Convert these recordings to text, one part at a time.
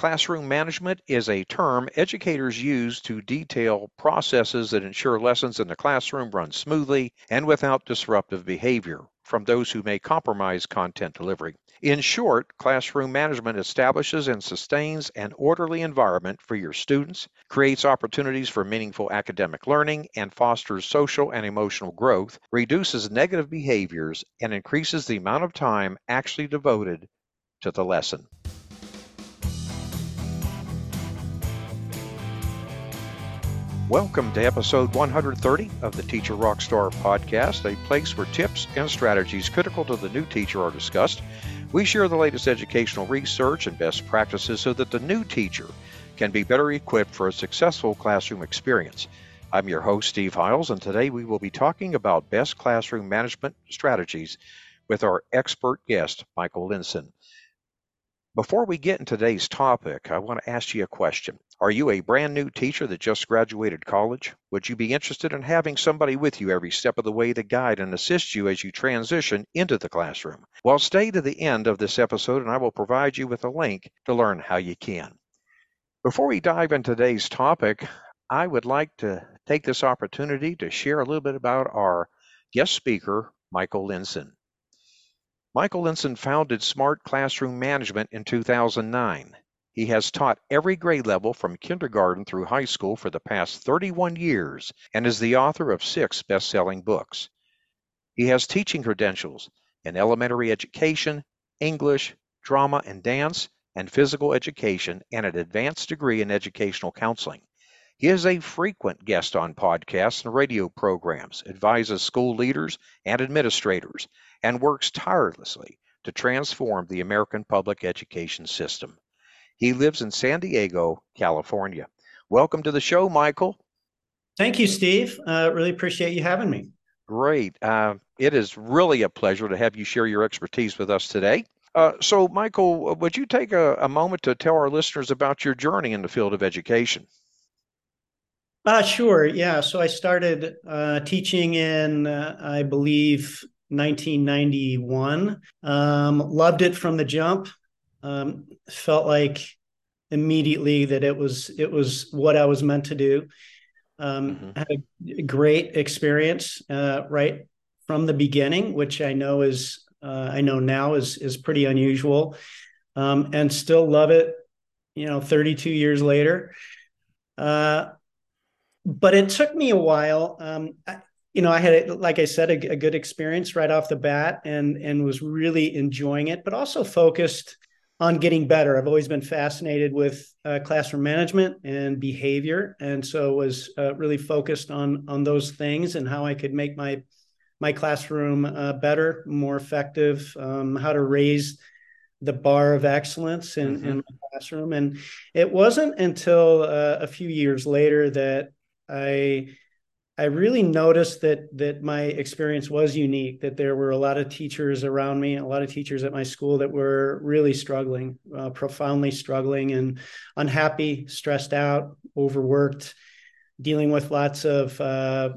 Classroom management is a term educators use to detail processes that ensure lessons in the classroom run smoothly and without disruptive behavior from those who may compromise content delivery. In short, classroom management establishes and sustains an orderly environment for your students, creates opportunities for meaningful academic learning, and fosters social and emotional growth, reduces negative behaviors, and increases the amount of time actually devoted to the lesson. Welcome to episode 130 of the Teacher Rockstar podcast, a place where tips and strategies critical to the new teacher are discussed. We share the latest educational research and best practices so that the new teacher can be better equipped for a successful classroom experience. I'm your host, Steve Hiles, and today we will be talking about best classroom management strategies with our expert guest, Michael Linsin. Before we get into today's topic, I want to ask you a question. Are you a brand new teacher that just graduated college? Would you be interested in having somebody with you every step of the way to guide and assist you as you transition into the classroom? Well, stay to the end of this episode and I will provide you with a link to learn how you can. Before we dive into today's topic, I would like to take this opportunity to share a little bit about our guest speaker, Michael Linsin. Michael Linsin founded Smart Classroom Management in 2009. He has taught every grade level from kindergarten through high school for the past 31 years and is the author of six best selling books. He has teaching credentials in elementary education, English, drama and dance, and physical education, and an advanced degree in educational counseling. He is a frequent guest on podcasts and radio programs, advises school leaders and administrators, and works tirelessly to transform the American public education system. He lives in San Diego, California. Welcome to the show, Michael. Thank you, Steve. Uh, really appreciate you having me. Great. Uh, it is really a pleasure to have you share your expertise with us today. Uh, so, Michael, would you take a, a, moment to tell our listeners about your journey in the field of education? Uh, sure. Yeah. So I started uh, teaching in, uh, I believe, 1991. Um, loved it from the jump um, felt like immediately that it was it was what I was meant to do. Um, mm-hmm. Had a great experience uh, right from the beginning, which I know is uh, I know now is is pretty unusual, um, and still love it. You know, 32 years later. Uh, but it took me a while. Um, I, you know, I had, like I said, a, a, good experience right off the bat, and and was really enjoying it, but also focused on getting better. I've always been fascinated with uh, classroom management and behavior, and so was uh, really focused on on those things and how I could make my my classroom uh, better, more effective, um, how to raise the bar of excellence in, mm-hmm. in my classroom. And it wasn't until uh, a few years later that I I really noticed that that my experience was unique. That there were a lot of teachers around me, a lot of teachers at my school that were really struggling, uh, profoundly struggling, and unhappy, stressed out, overworked, dealing with lots of uh,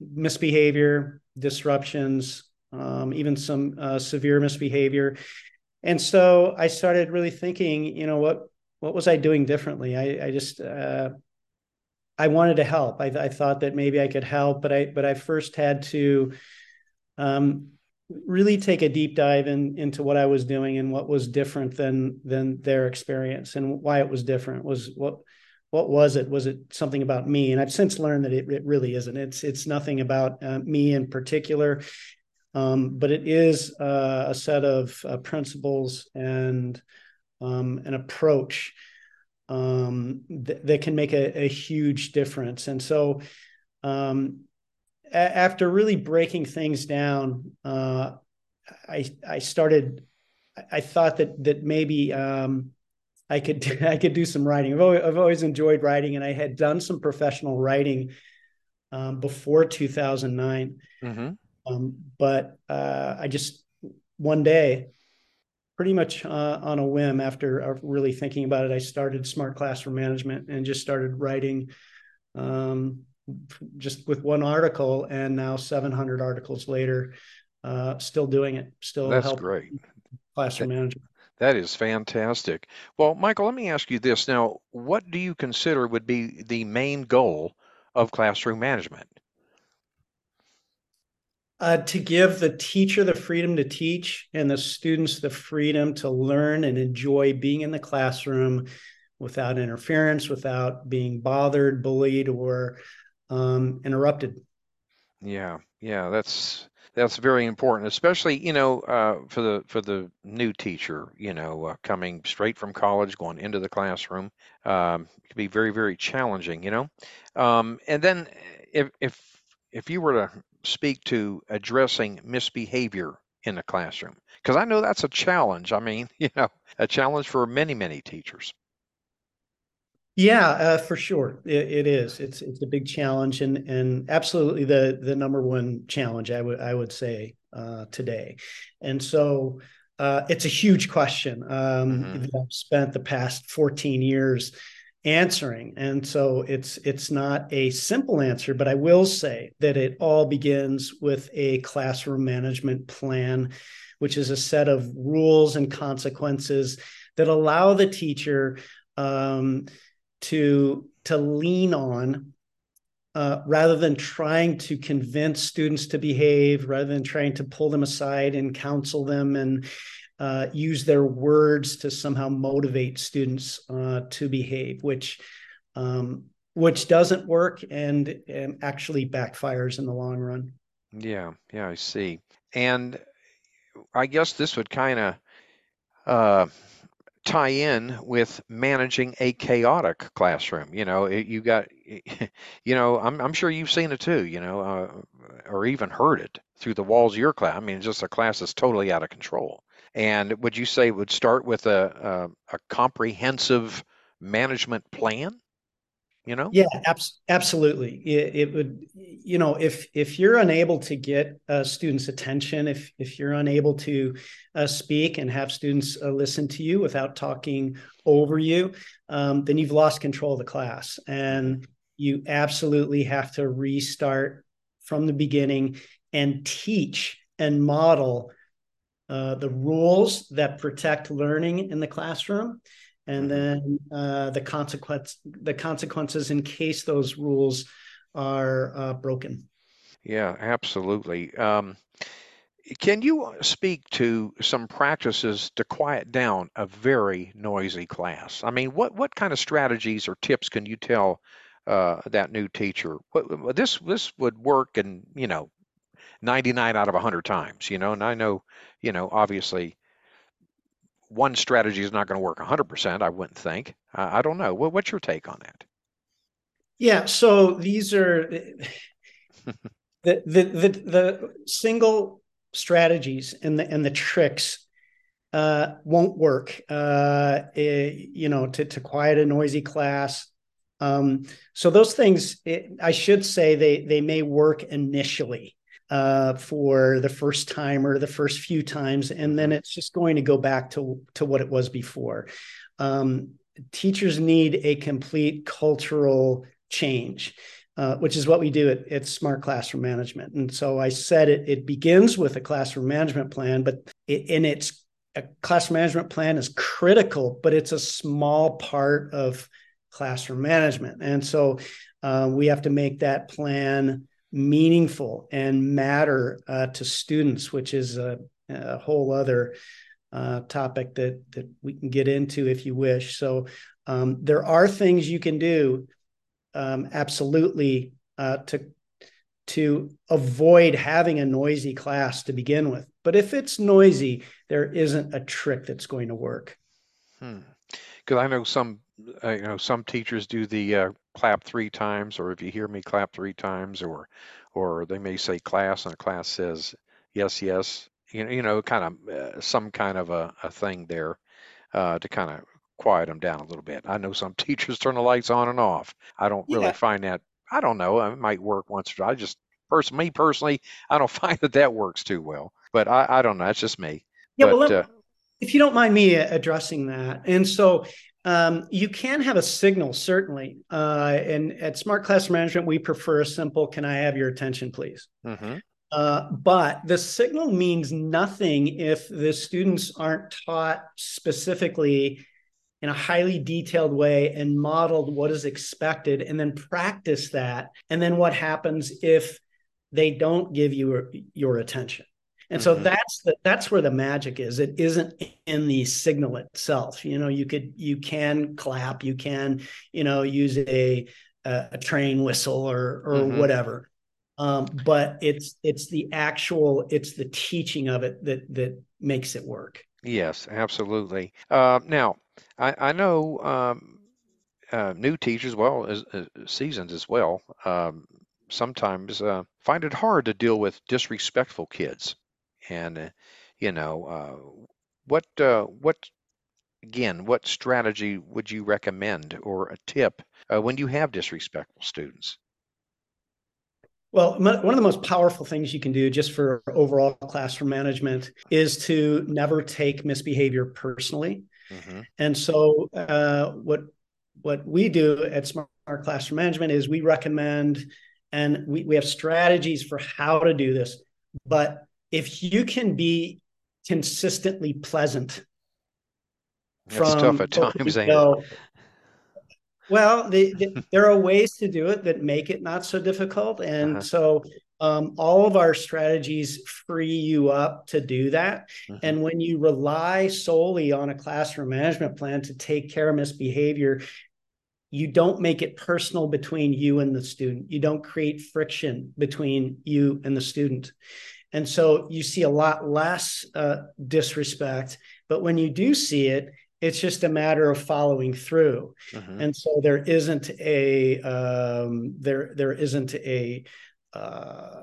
misbehavior, disruptions, um, even some uh, severe misbehavior. And so I started really thinking, you know, what what was I doing differently? I, I just uh, I wanted to help. I, I, thought that maybe I could help, but I but I first had to um, really take a deep dive in, into what I was doing and what was different than than their experience and why it was different. Was what what was it? Was it something about me? And I've since learned that it, it really isn't. It's it's nothing about uh, me in particular, um, but it is uh, a set of uh, principles and um, an approach um, th- that can make a, a, huge difference. And so, um, a- after really breaking things down, uh, I I started. I thought that that maybe um, I could I could do some writing. I've always, I've always enjoyed writing, and I had done some professional writing um, before 2009. Mm-hmm. Um, but uh, I just one day pretty much uh, on a whim after uh, really thinking about it i started smart classroom management and just started writing um, just with one article and now 700 articles later uh, still doing it still that's great classroom management That is fantastic. Well, Michael, let me ask you this now. What do you consider would be the main goal of classroom management? Uh, to give the teacher the freedom to teach and the students the freedom to learn and enjoy being in the classroom without interference, without being bothered, bullied, or um, interrupted. Yeah, yeah, that's that's very important, especially you know uh, for the for the new teacher, you know, uh, coming straight from college, going into the classroom, um, can be very very challenging, you know. Um, and then if if if you were to speak to addressing misbehavior in the classroom, because I know that's a challenge. I mean, you know, a challenge for many many teachers. Yeah, uh, for sure, it, it is. It's it's a big challenge, and and absolutely the the number one challenge I would I would say uh, today, and so uh, it's a huge question um, mm-hmm. I've spent the past fourteen years answering, and so it's it's not a simple answer, but I will say that it all begins with a classroom management plan, which is a set of rules and consequences that allow the teacher. Um, to to lean on uh, rather than trying to convince students to behave, rather than trying to pull them aside and counsel them and uh, use their words to somehow motivate students uh, to behave, which um, which doesn't work and, and actually backfires in the long run. Yeah, yeah, I see. And I guess this would kind of uh, tie in with managing a chaotic classroom. You know, it, you got, you know, I'm, I'm sure you've seen it too, you know, uh, or even heard it through the walls of your class. I mean, just a class that's totally out of control. And would you say would start with a, a, a comprehensive management plan? you know yeah abs- absolutely it, it, would you know if if you're unable to get a student's attention if if you're unable to uh, speak and have students uh, listen to you without talking over you um, then you've lost control of the class and you absolutely have to restart from the beginning and teach and model uh, the rules that protect learning in the classroom and then uh, the consequence the consequences in case those rules are uh, broken. Yeah, absolutely. Um, can you speak to some practices to quiet down a very noisy class? I mean, what what kind of strategies or tips can you tell uh, that new teacher? What, this this would work, and you know, 99 out of 100 times. You know, and I know, you know, obviously one strategy is not going to work 100%, I wouldn't think. Uh, I don't know. What, what's your take on that? Yeah, so these are the, the the the single strategies and the and the tricks uh, won't work. Uh, it, eh, you know, to to quiet a noisy class. Um, so those things, it, I should say, they they may work initially uh, for the first time or the first few times, and then it's just going to go back to to what it was before. Um, teachers need a complete cultural change. Uh, which is what we do at, at, Smart Classroom Management. And so I said it, it begins with a classroom management plan, but it, in its a classroom management plan is critical, but it's a small part of classroom management. And so uh, we have to make that plan meaningful and matter uh, to students, which is a, a whole other uh, topic that that we can get into if you wish. So um, there are things you can do, um, absolutely, uh, to to avoid having a noisy class to begin with. But if it's noisy, there isn't a trick that's going to work. Because. I know some, uh, you know, some teachers do the uh, clap three times, or if you hear me clap three times, or or they may say class, and the class says yes, yes. You know, you know, kind of uh, some kind of a, a thing there uh, to kind of quiet them down a little bit. I know some teachers turn the lights on and off. I don't really yeah. find that. I don't know. It might work once. Or I just person, me personally, I don't find that that works too well. But I, I don't know. That's just me. Yeah, but, well, let, uh, if you don't mind me addressing that, and so um, you can have a signal, certainly. Uh, and at Smart Class Management, we prefer a simple, can I have your attention, please? Mm-hmm. Uh, but the signal means nothing if the students aren't taught specifically in a highly detailed way and modeled what is expected and then practice that. And then what happens if they don't give you your attention? And so mm-hmm. that's the, that's where the magic is. It isn't in the signal itself. You know, you could you can clap, you can you know use a a, a train whistle or or mm-hmm. whatever, um, but it's it's the actual it's the teaching of it that that makes it work. Yes, absolutely. Uh, now I, I know um, uh, new teachers, well as uh, seasons as well. Um, sometimes uh, find it hard to deal with disrespectful kids and uh, you know uh, what uh, what again what strategy would you recommend or a tip uh, when you have disrespectful students well, one of the most powerful things you can do just for overall classroom management is to never take misbehavior personally. Mm-hmm. And so, uh, what what we do at Smart Classroom Management is we recommend and we, we have strategies for how to do this. But if you can be consistently pleasant That's from tough at times, know, well, the, the, there are ways to do it that make it not so difficult, and uh-huh. so um, all of our strategies free you up to do that. Uh-huh. And when you rely solely on a classroom management plan to take care of misbehavior, you don't make it personal between you and the student. You don't create friction between you and the student. And so you see a lot less uh, disrespect. But when you do see it, it's just a matter of following through. Mm-hmm. And so there isn't a um, there there isn't a uh,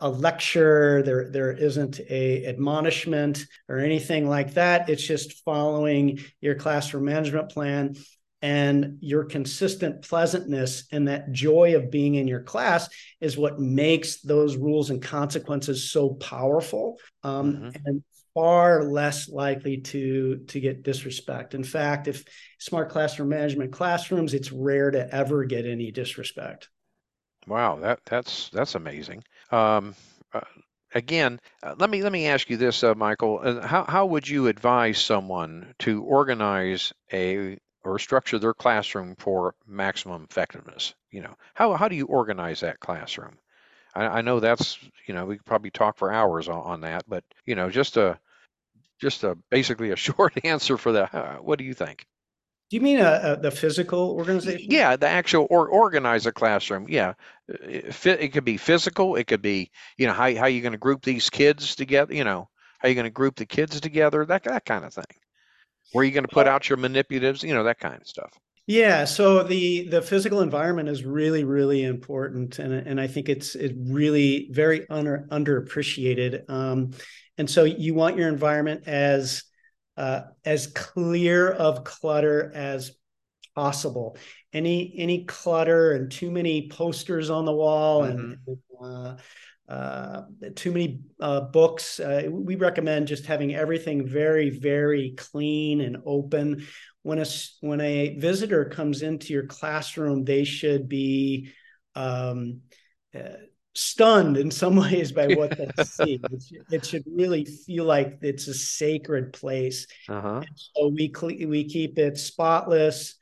a lecture there there isn't a admonishment or anything like that it's just following your classroom management plan and your consistent pleasantness and that joy of being in your class is what makes those rules and consequences so powerful um, mm-hmm. and far less likely to to get disrespect in fact if smart classroom management classrooms it's rare to ever get any disrespect wow that that's that's amazing um, uh, again, uh, let me let me ask you this, uh, Michael. Uh, how how would you advise someone to organize a or structure their classroom for maximum effectiveness? You know, how how do you organize that classroom? I, I know that's you know we could probably talk for hours on, on, that, but you know, just a just a basically a short answer for that. What do you think? Do you mean a, a, the physical organization? Yeah, the actual or organize a classroom. Yeah, uh, it, it could be physical. It could be you know how how you going to group these kids together. You know how you going to group the kids together. That that kind of thing. Where are you going to put out your manipulatives? You know, that kind of stuff. Yeah, so the the physical environment is really really important, and and I think it's it really very under underappreciated. Um, and so you want your environment as uh, as clear of clutter as possible. Any any clutter and too many posters on the wall mm-hmm. and uh, uh, too many uh, books. Uh, we recommend just having everything very, very clean and open. When a when a visitor comes into your classroom, they should be um, uh, stunned in some ways by what they see. It should, it should, really feel like it's a sacred place. Uh-huh. So we cl- we keep it spotless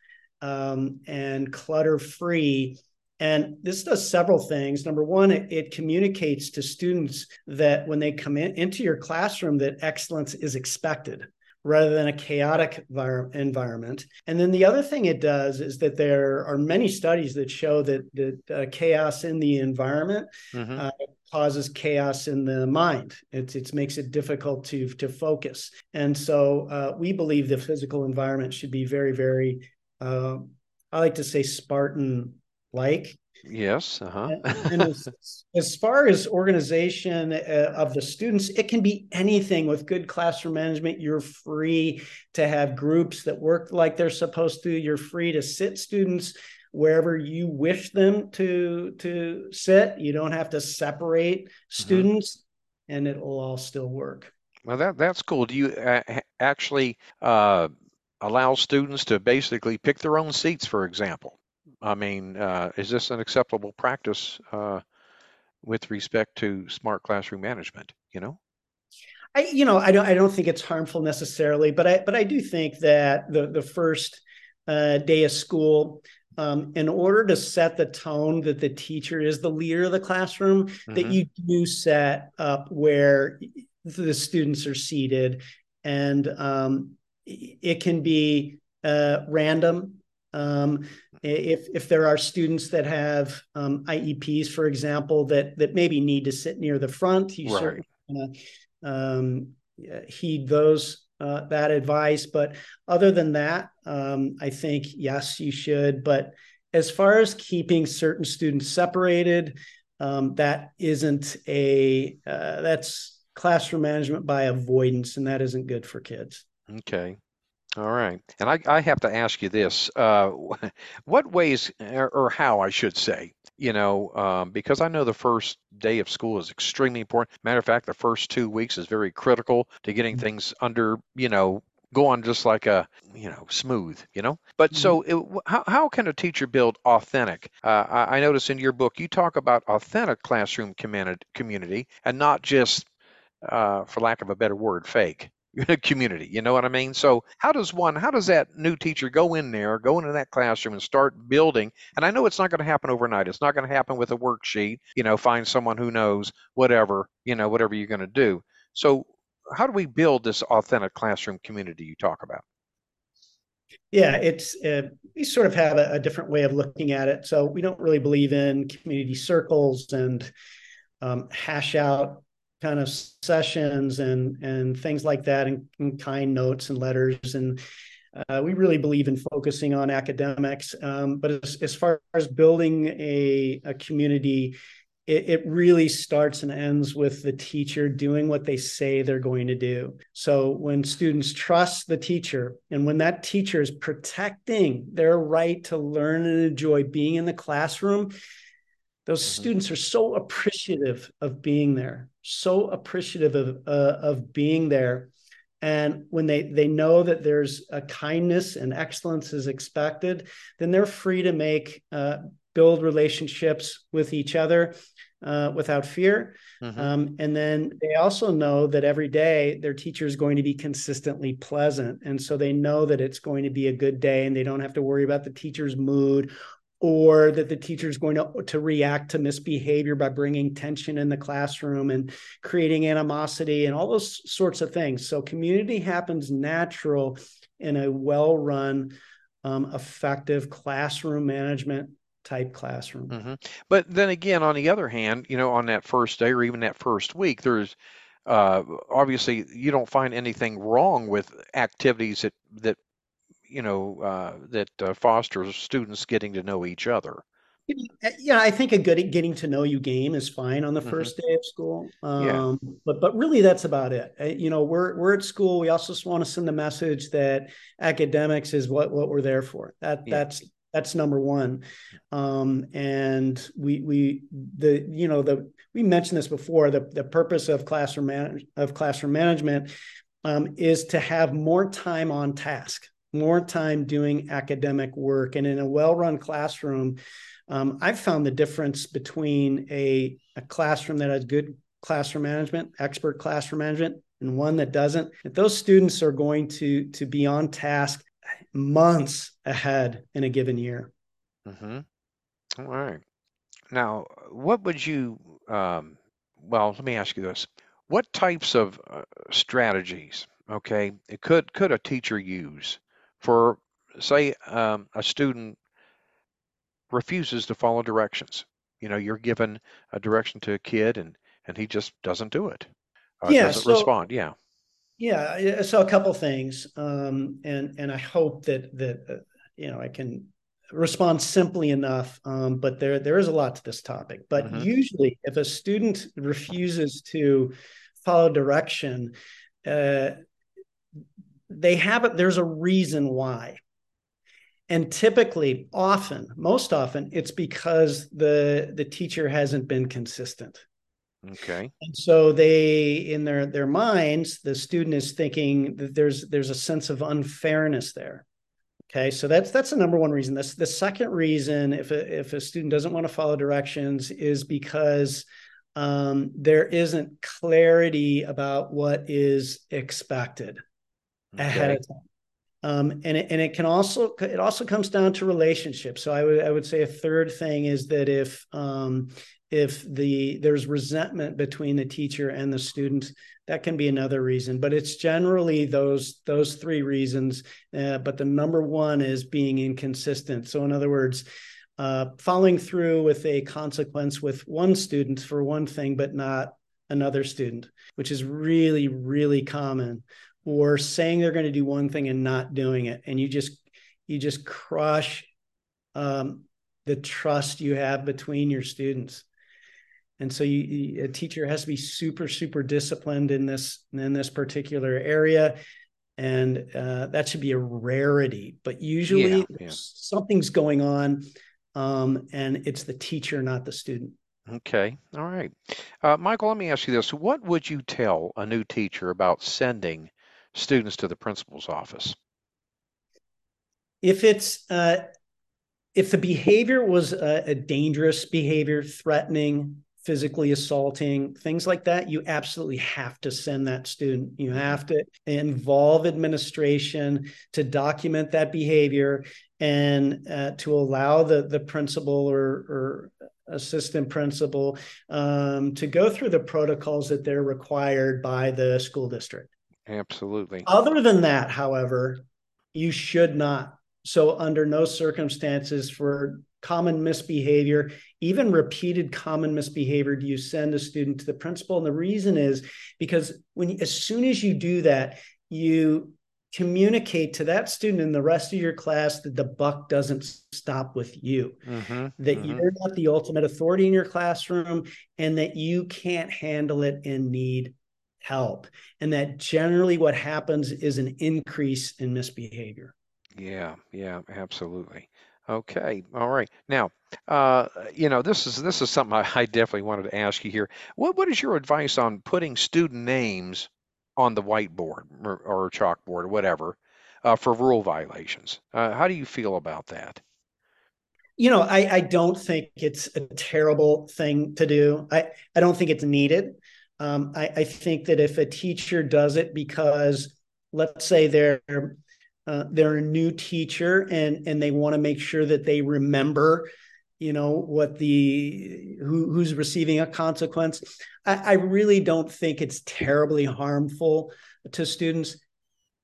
um, and clutter free and this does several things. Number one, it, it, communicates to students that when they come in, into your classroom, that excellence is expected rather than a chaotic environment. And then the other thing it does is that there are many studies that show that, that uh, chaos in the environment mm-hmm. uh, causes chaos in the mind. It, it makes it difficult to, to focus. And so uh, we believe the physical environment should be very, very, uh, I like to say Spartan like. Yes. Uh-huh. and as, as, far as organization uh, of the students, it can be anything with good classroom management. You're free to have groups that work like they're supposed to. You're free to sit students wherever you wish them to to sit. You don't have to separate mm-hmm. students, mm-hmm. and it will all still work. Well, that that's cool. Do you uh, actually uh, allow students to basically pick their own seats, for example? I mean, uh, is this an acceptable practice uh, with respect to smart classroom management, you know? I, you know, I don't, I don't think it's harmful necessarily, but I, but I do think that the the first uh, day of school, um, in order to set the tone that the teacher is the leader of the classroom, mm-hmm. that you do set up where the students are seated, and um, it can be uh, random. Um, if if there are students that have um, IEPs, for example, that that maybe need to sit near the front, you right. certainly um, heed those uh, that advice. But other than that, um, I think yes, you should. But as far as keeping certain students separated, um, that isn't a uh, that's classroom management by avoidance, and that isn't good for kids. Okay. All right. And I, I have to ask you this. Uh, what ways, or how I should say, you know, um, because I know the first day of school is extremely important. Matter of fact, the first two weeks is very critical to getting mm-hmm. things under, you know, going just like a, you know, smooth, you know. But mm-hmm. so, it, how how can a teacher build authentic? Uh, I, I notice in your book you talk about authentic classroom community and not just, uh, for lack of a better word, fake. community. You know what I mean? So how does one, how does that new teacher go in there, go into that classroom and start building? And I know it's not going to happen overnight. It's not going to happen with a worksheet, you know, find someone who knows whatever, you know, whatever you're going to do. So how do we build this authentic classroom community you talk about? Yeah, it's uh, we sort of have a, a, different way of looking at it. So we don't really believe in community circles and um, hash out kind of sessions and and things like that and, and kind notes and letters. And uh, we really believe in focusing on academics. Um, but as, as, far as building a, a community it, it, really starts and ends with the teacher doing what they say they're going to do. So when students trust the teacher and when that teacher is protecting their right to learn and enjoy being in the classroom those mm-hmm. students are so appreciative of being there so appreciative of uh, of being there and when they they know that there's a kindness and excellence is expected then they're free to make uh, build relationships with each other uh, without fear mm-hmm. um, and then they also know that every day their teacher is going to be consistently pleasant and so they know that it's going to be a good day and they don't have to worry about the teacher's mood or that the teacher is going to, to react to misbehavior by bringing tension in the classroom and creating animosity and all those sorts of things. So community happens natural in a well-run, um, effective classroom management type classroom. Mm-hmm. But then again, on the other hand, you know, on that first day or even that first week, there's uh, obviously you don't find anything wrong with activities that that you know uh, that uh, fosters students getting to know each other. Yeah, I think a good getting to know you game is fine on the 1st mm-hmm. day of school. Um, yeah. But but really, that's about it. Uh, you know, we're we're at school. We also want to send the message that academics is what what we're there for. That yeah. that's that's number one. Um, and we we the you know the we mentioned this before. The the purpose of classroom man, of classroom management um, is to have more time on task more time doing academic work. And in a well run classroom, um, I've found the difference between a, a classroom that has good classroom management, expert classroom management, and one that doesn't. If those students are going to, to be on task months ahead in a given year. Mm-hmm. All right. Now, what would you, um, well, let me ask you this. What types of uh, strategies, okay, could could a teacher use for say um, a student refuses to follow directions you know you're given a direction to a kid and and he just doesn't do it uh, yeah, doesn't so, respond yeah yeah so a couple things um, and and i hope that that uh, you know i can respond simply enough um, but there there is a lot to this topic but mm-hmm. usually if a student refuses to follow direction uh, they have it there's a reason why. And typically often most often it's because the the teacher hasn't been consistent. Okay. And so they in their their minds the student is thinking that there's there's a sense of unfairness there. Okay so that's that's the number one reason. This the second reason if a, if a student doesn't want to follow directions is because um, there isn't clarity about what is expected okay. ahead of time. Um, and it, and it can also it also comes down to relationships. So I would I would say a third thing is that if um, if the there's resentment between the teacher and the student, that can be another reason. But it's generally those those three reasons. Uh, but the number one is being inconsistent. So in other words, uh, following through with a consequence with one student for one thing, but not another student, which is really really common or saying they're going to do one thing and not doing it. And you just you just crush um, the trust you have between your students. And so you, a teacher has to be super super disciplined in this in this particular area. And uh, that should be a rarity but usually yeah, yeah. something's going on um, and it's the teacher not the student. Okay all right. Uh, michael let me ask you this. What would you tell a new teacher about sending students to the principal's office? If it's uh, if the behavior was a, a dangerous behavior, threatening, physically assaulting, things like that, you absolutely have to send that student. You have to involve administration to document that behavior and uh, to allow the the principal or, or assistant principal um, to go through the protocols that they're required by the school district. Absolutely. Other than that, however, you should not. So, under no circumstances for common misbehavior, even repeated common misbehavior, do you send a student to the principal? And the reason is because when as soon as you do that, you communicate to that student and the rest of your class that the buck doesn't stop with you mm-hmm, that mm-hmm. you're not the ultimate authority in your classroom and that you can't handle it and need help. And that generally what happens is an increase in misbehavior. Yeah, yeah, absolutely. Okay, all right. Now, uh, you know, this is this is something I, I definitely wanted to ask you here. What what is your advice on putting student names on the whiteboard or, or chalkboard or whatever uh, for rule violations? Uh, how do you feel about that? You know, I, I don't think it's a terrible thing to do. I, I don't think it's needed. Um, I, I, think that if a teacher does it because, let's say they're uh, they're a new teacher and and they want to make sure that they remember, you know, what the who, who's receiving a consequence. I, I really don't think it's terribly harmful to students.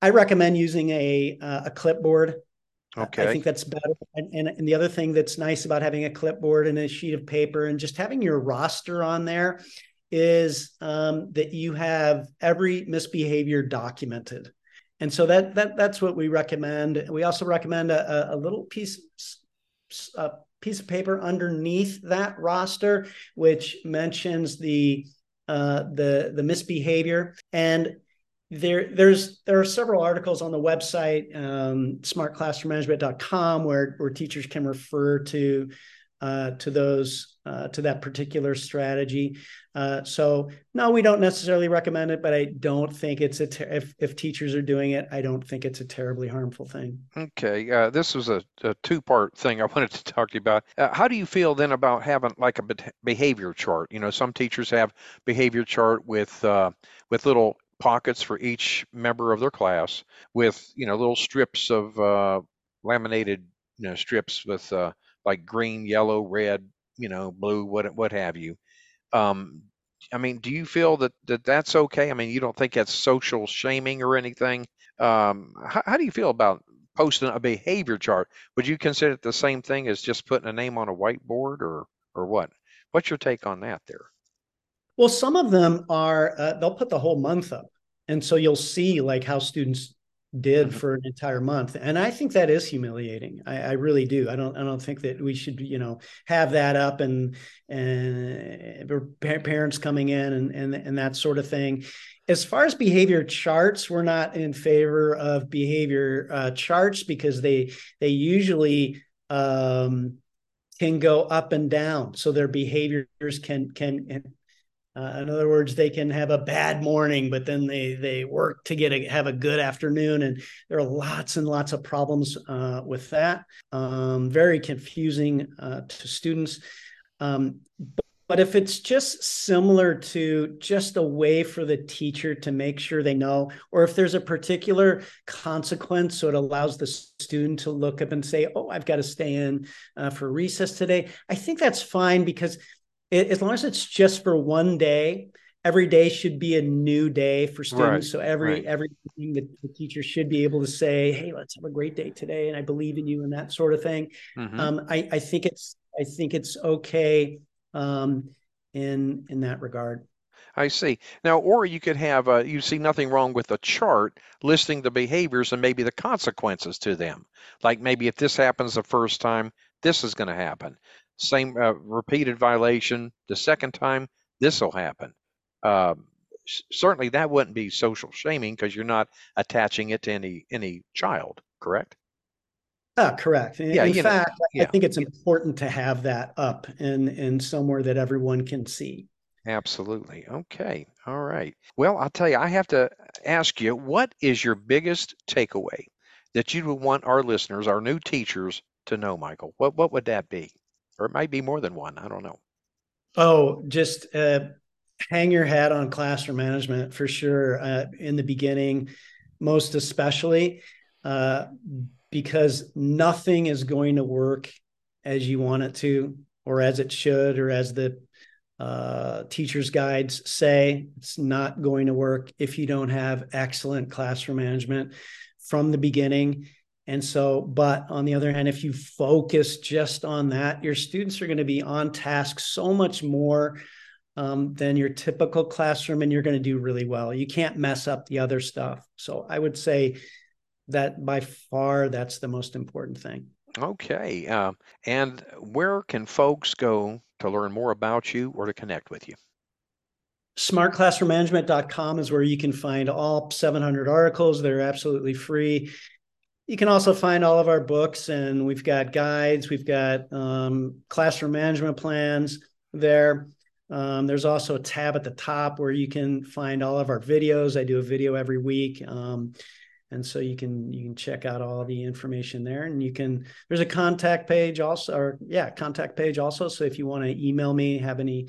I recommend using a uh, a clipboard. Okay. I think that's better. And, and, and the other thing that's nice about having a clipboard and a sheet of paper and just having your roster on there is um, that you have every misbehavior documented. And so that that that's what we recommend. We also recommend a, a little piece a piece of paper underneath that roster, which mentions the uh, the the misbehavior and there there's there are several articles on the website um, smartclassroommanagement.com where where teachers can refer to uh, to those uh, to that particular strategy. Uh, so no, we don't necessarily recommend it, but I don't think it's a ter- if if teachers are doing it, I don't think it's a terribly harmful thing. Okay, uh, this was a, a two part thing I wanted to talk to you about. Uh, how do you feel then about having like a behavior chart? You know, some teachers have behavior chart with uh, with little pockets for each member of their class with you know little strips of laminated you know strips with like green, yellow, red, you know, blue, what what have you. Um, I mean, do you feel that, that that's okay? I mean, you don't think that's social shaming or anything? Um, how, how do you feel about posting a behavior chart? Would you consider it the same thing as just putting a name on a whiteboard, or or what? What's your take on that there? Well, some of them are uh, they'll put the whole month up, and so you'll see like how students did mm-hmm. for an entire month and i think that is humiliating. I, I, really do. I don't i don't think that we should you know have that up and and parents coming in and and, and that sort of thing. As far as behavior charts we're not in favor of behavior uh, charts because they they usually um, can go up and down. So their behaviors can can uh, in other words, they can have a bad morning, but then they they work to get a have a good afternoon, and there are lots and lots of problems uh, with that. Um, very confusing uh, to students. Um, but if it's just similar to just a way for the teacher to make sure they know, or if there's a particular consequence, so it allows the student to look up and say, "Oh, I've got to stay in uh, for recess today," I think that's fine because it, as long as it's just for one day, every day should be a new day for students. Right, so every right. everything that the teacher should be able to say, "Hey, let's have a great day today," and I believe in you, and that sort of thing. Mm-hmm. Um, I, I think it's I think it's okay um, in in that regard. I see. Now, or you could have uh, you see nothing wrong with a chart listing the behaviors and maybe the consequences to them. Like maybe if this happens the first time, this is going to happen. Same uh, repeated violation. The second time, this will happen. Uh, certainly, that wouldn't be social shaming because you're not attaching it to any any child. Correct? Ah, correct. In, yeah, in fact, know, yeah. I think it's important to have that up and and somewhere that everyone can see. Absolutely. Okay. All right. Well, I'll tell you, I have to ask you, what is your biggest takeaway that you would want our listeners, our new teachers, to know, Michael? What what would that be? Or it might be more than one. I don't know. Oh, just uh, hang your hat on classroom management for sure. Uh, in the beginning, most especially. Uh, because nothing is going to work as you want it to, or as it should, or as the uh, teachers' guides say. It's not going to work if you don't have excellent classroom management from the beginning. And so, but on the other hand, if you focus just on that, your students are going to be on task so much more um, than your typical classroom, and you're going to do really well. You can't mess up the other stuff. So I would say that by far that's the most important thing. Okay. Uh, and where can folks go to learn more about you or to connect with you? smartclassroommanagement.com is where you can find all 700 articles. They're absolutely free. You can also find all of our books, and we've got guides, we've got um, classroom management plans there. Um, there's also a tab at the top where you can find all of our videos. I do a video every week. Um, and so you can you can check out all the information there and you can there's a contact page also or yeah contact page also so if you want to email me have any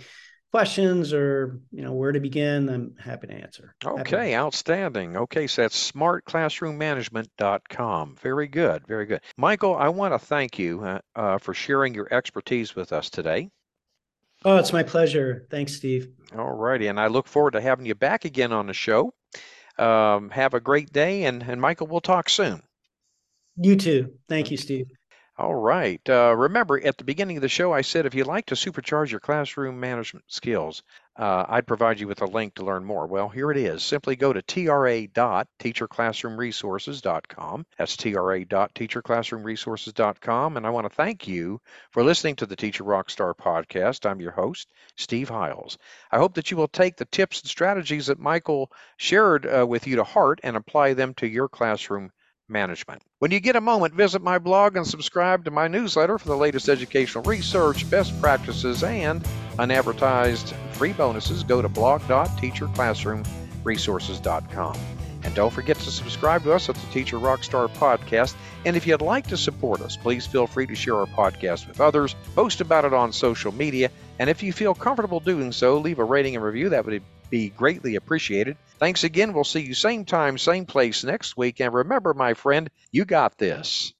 questions or you know where to begin i'm happy to answer. Okay outstanding. Okay so that's smartclassroommanagement.com very good very good. Michael i want to thank you uh, uh, for sharing your expertise with us today. Oh it's my pleasure. Thanks steve. All righty and i look forward to having you back again on the show. Um, have a great day, and, and Michael, we'll talk soon. You too. Thank you, Steve. All right. Uh, remember, at the beginning of the show, I said if you'd like to supercharge your classroom management skills, uh, I'd provide you with a link to learn more. Well, here it is. Simply go to tra.teacherclassroomresources.com. That's tra.teacherclassroomresources.com. And I want to thank you for listening to the Teacher Rockstar podcast. I'm your host, Steve Hiles. I hope that you will take the tips and strategies that Michael shared uh, with you to heart and apply them to your classroom management. When you get a moment, visit my blog and subscribe to my newsletter for the latest educational research, best practices, and unadvertised free bonuses. Go to blog.teacherclassroomresources.com. And don't forget to subscribe to us at the Teacher Rockstar Podcast. And if you'd like to support us, please feel free to share our podcast with others, post about it on social media, and if you feel comfortable doing so, leave a rating and review. That would be greatly appreciated. Thanks again. We'll see you same time, same place next week. And remember, my friend, you got this.